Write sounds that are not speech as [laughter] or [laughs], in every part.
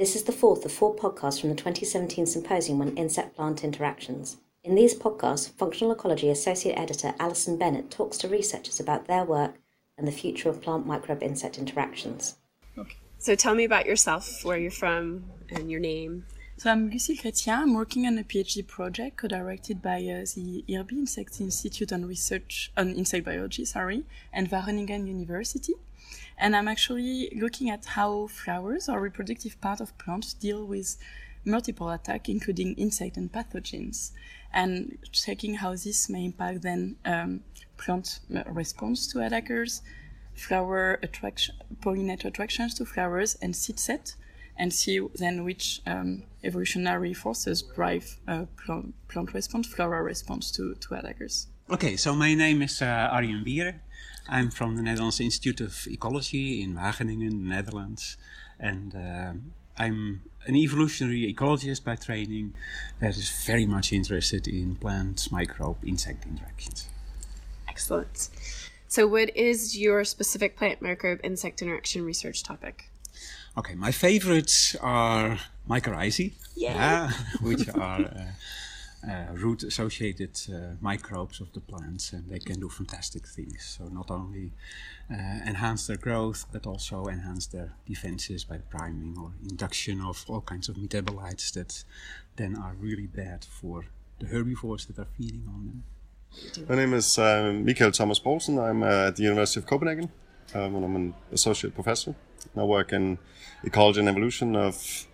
This is the fourth of four podcasts from the 2017 symposium on insect plant interactions. In these podcasts, Functional Ecology Associate Editor Alison Bennett talks to researchers about their work and the future of plant microbe insect interactions. Okay. So tell me about yourself, where you're from, and your name. So I'm Lucille Chrétien. I'm working on a PhD project co-directed by uh, the IRBI Insect Institute on Research on Insect Biology, sorry, and Wageningen University. And I'm actually looking at how flowers or reproductive part of plants deal with multiple attack, including insect and pathogens, and checking how this may impact then um, plant response to attackers, flower attraction, pollinator attractions to flowers, and seed set and see then which um, evolutionary forces drive uh, plant, plant response, floral response to, to attackers. Okay, so my name is uh, Arjen Biere. I'm from the Netherlands Institute of Ecology in Wageningen, Netherlands. And uh, I'm an evolutionary ecologist by training that is very much interested in plant, microbe, insect interactions. Excellent. So, what is your specific plant microbe insect interaction research topic? Okay, my favorites are mycorrhizae, yeah, [laughs] which are uh, uh, root associated uh, microbes of the plants, and they can do fantastic things. So, not only uh, enhance their growth, but also enhance their defenses by priming or induction of all kinds of metabolites that then are really bad for the herbivores that are feeding on them. My name is uh, Mikael Thomas Poulsen. I'm uh, at the University of Copenhagen, um, and I'm an associate professor. I work in ecology and evolution of uh,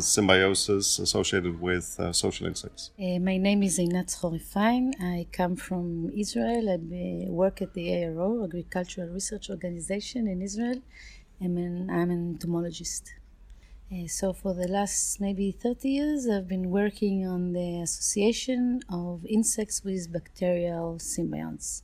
symbiosis associated with uh, social insects. Uh, my name is Einat Zchori-Fein. I come from Israel. I work at the ARO, Agricultural Research Organization in Israel. I'm an, I'm an entomologist. Uh, so for the last maybe 30 years, I've been working on the association of insects with bacterial symbionts.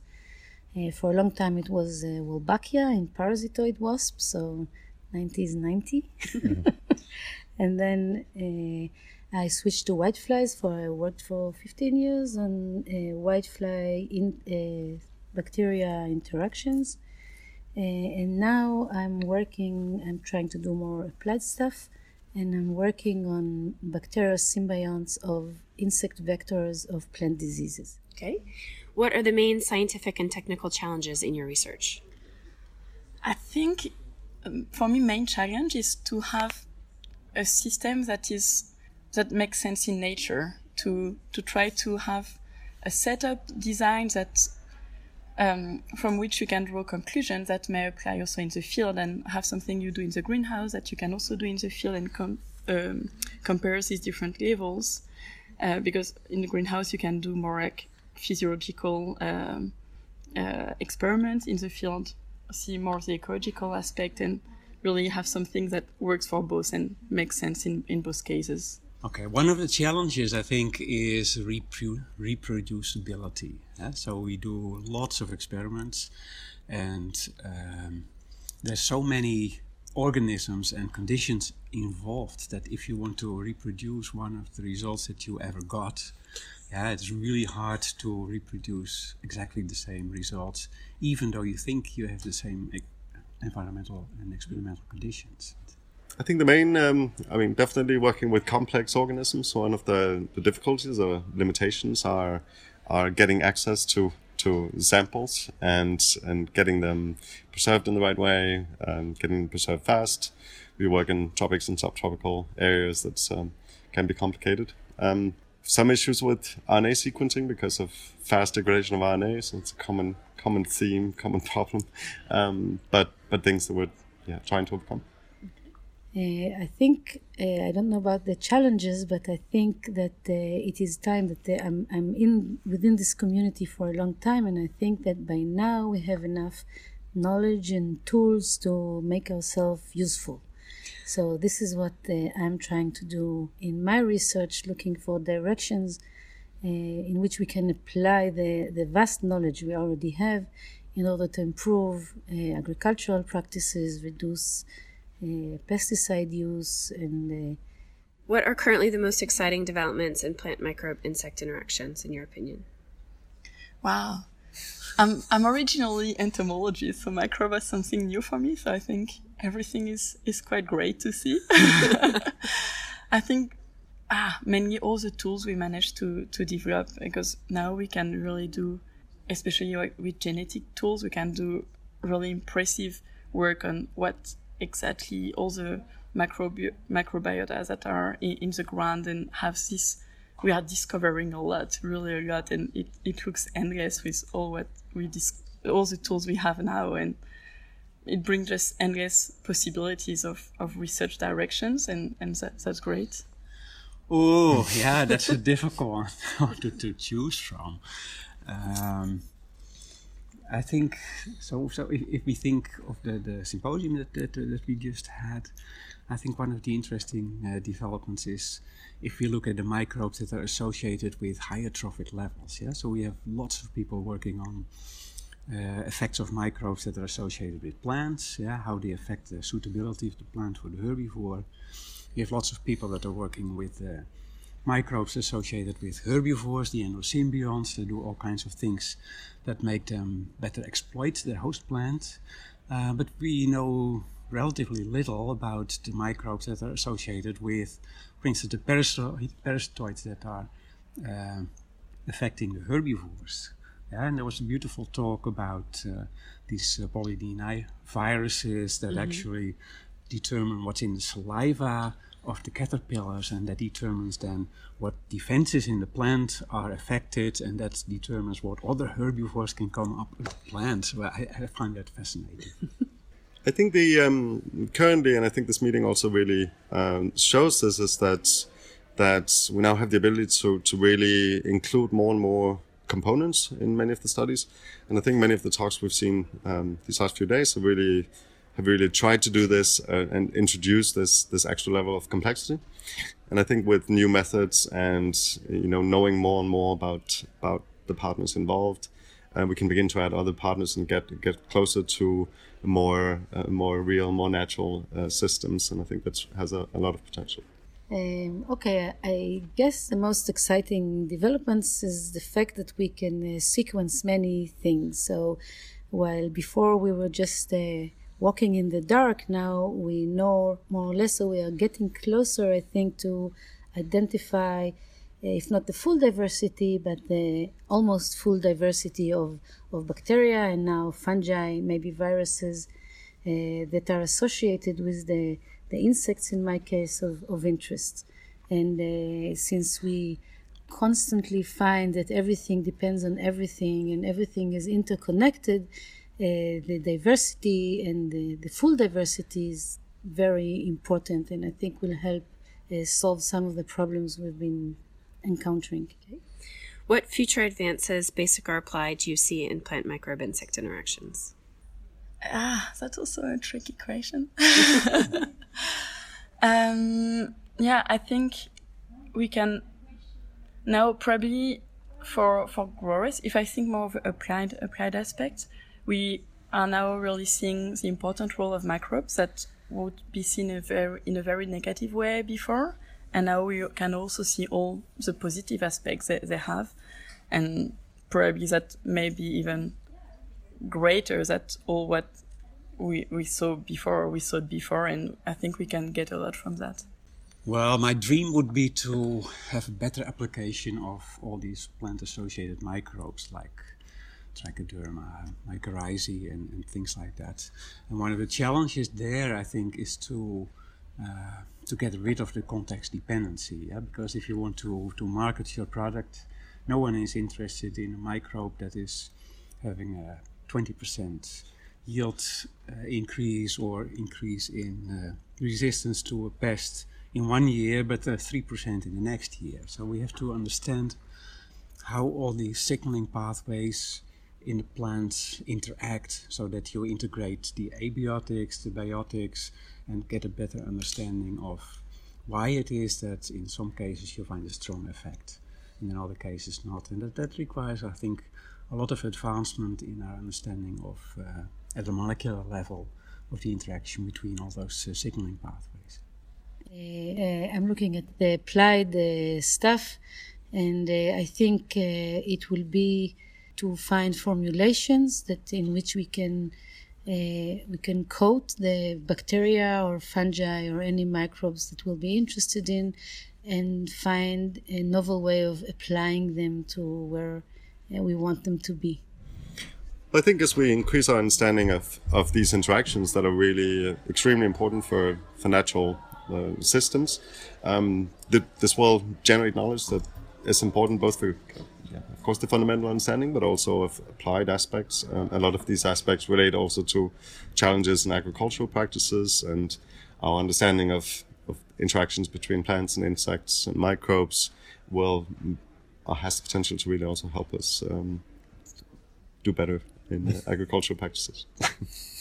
Uh, for a long time, it was uh, Wolbachia and parasitoid wasps, so 1990. Mm-hmm. [laughs] and then uh, I switched to whiteflies for I worked for 15 years on uh, whitefly in uh, bacteria interactions. Uh, and now I'm working, I'm trying to do more applied stuff, and I'm working on bacterial symbionts of insect vectors of plant diseases. Okay. What are the main scientific and technical challenges in your research? I think um, for me, main challenge is to have a system that is that makes sense in nature. To to try to have a setup design that um, from which you can draw conclusions that may apply also in the field and have something you do in the greenhouse that you can also do in the field and com- um, compare these different levels. Uh, because in the greenhouse you can do more like physiological um, uh, experiments in the field see more the ecological aspect and really have something that works for both and makes sense in, in both cases. Okay, one of the challenges I think is repro- reproducibility. Yeah? So we do lots of experiments, and um, there's so many organisms and conditions involved that if you want to reproduce one of the results that you ever got, yeah, it's really hard to reproduce exactly the same results, even though you think you have the same environmental and experimental conditions. I think the main, um, I mean, definitely working with complex organisms. One of the, the difficulties or limitations are are getting access to to samples and and getting them preserved in the right way and getting them preserved fast. We work in tropics and subtropical areas that um, can be complicated. Um, some issues with RNA sequencing because of fast degradation of RNA. So it's a common common theme, common [laughs] problem. Um, but but things that we're yeah trying to overcome. Uh, I think uh, I don't know about the challenges, but I think that uh, it is time that uh, I'm I'm in within this community for a long time, and I think that by now we have enough knowledge and tools to make ourselves useful. So this is what uh, I'm trying to do in my research, looking for directions uh, in which we can apply the, the vast knowledge we already have in order to improve uh, agricultural practices, reduce uh, pesticide use, and. Uh, what are currently the most exciting developments in plant microbe insect interactions, in your opinion? Wow. I'm, I'm originally entomologist, so microbe is something new for me. So I think everything is is quite great to see. [laughs] I think ah mainly all the tools we managed to to develop because now we can really do, especially with genetic tools, we can do really impressive work on what exactly all the microbi- microbiota that are in, in, the ground and have this we are discovering a lot really a lot and it, it looks endless with all what we dis- all the tools we have now and it brings us endless possibilities of, of research directions and, and that, that's great. Oh yeah that's a difficult one [laughs] to, to choose from um, I think so. So if, if, we think of the, the symposium that, that, that we just had, I think one of the interesting uh, developments is if we look at the microbes that are associated with higher trophic levels. Yeah, so we have lots of people working on uh, effects of microbes that are associated with plants. Yeah, how they affect the suitability of the plant for the herbivore. We have lots of people that are working with uh, microbes associated with herbivores, the endosymbionts. They do all kinds of things that make them better exploit their host plant. Uh, but we know relatively little about the microbes that are associated with, for instance, the parasitoids that are uh, affecting the herbivores. Yeah, and there was a beautiful talk about uh, these uh, poly-D&I viruses that mm-hmm. actually determine what's in the saliva of the caterpillars, and that determines then what defenses in the plant are affected, and that determines what other herbivores can come up with the plant. Well, I, I find that fascinating. [laughs] I think the um, currently, and I think this meeting also really um, shows this, is that that we now have the ability to to really include more and more components in many of the studies, and I think many of the talks we've seen um, these last few days have really have really tried to do this uh, and introduce this this extra level of complexity. And I think with new methods and you know knowing more and more about about the partners involved, uh, we can begin to add other partners and get get closer to more uh, more real, more natural uh, systems, and I think that has a, a lot of potential. Um, okay, I guess the most exciting developments is the fact that we can uh, sequence many things. So, while before we were just uh, walking in the dark, now we know more or less. So we are getting closer, I think, to identify if not the full diversity, but the almost full diversity of, of bacteria and now fungi, maybe viruses uh, that are associated with the, the insects, in my case, of, of interest. And uh, since we constantly find that everything depends on everything and everything is interconnected, the diversity and the, the full diversity is very important and I think will help uh, solve some of the problems we've been encountering. Okay. What future advances, basic or applied, do you see in plant microbe insect interactions? Ah, that's also a tricky question. [laughs] um, yeah, I think we can now probably for for growers. If I think more of applied applied aspects, we are now really seeing the important role of microbes that would be seen a very, in a very negative way before. And now we can also see all the positive aspects that they have. And probably that may be even greater than all what we, we saw before we saw before. And i think we can get a lot from that. Well my dream would be to have a better application of all these plant associated microbes like trichoderma mycorrhizae and, and things like that and one of the challenges there i think is to uh, to get rid of the context dependency. Yeah? Because if you want to, to market your product, no one is interested in a microbe that is having a 20% yield uh, increase or increase in uh, resistance to a pest in one year, but uh, 3% in the next year. So we have to understand how all these signaling pathways in the plant interact so that you integrate the abiotics, the biotics, and get a better understanding of why it is that in some cases you find a strong effect and in other cases not. And that, that requires, I think, a lot of advancement in our understanding of, uh, at the molecular level, of the interaction between all those uh, signaling pathways. Uh, uh I'm looking at the applied uh, stuff, and uh, I think it will be to find formulations that in which we can uh, we can coat the bacteria or fungi or any microbes that we'll be interested in and find a novel way of applying them to where uh, we want them to be. I think as we increase our understanding of, of these interactions that are really uh, extremely important for, for natural uh, systems, um, th- this will generate knowledge that is important both for, yeah, of course, the fundamental understanding, but also of applied aspects. Um, a lot of these aspects relate also to challenges in agricultural practices and our understanding of, of interactions between plants and insects and microbes will uh, has the potential to really also help us um, do better in uh, agricultural practices. [laughs]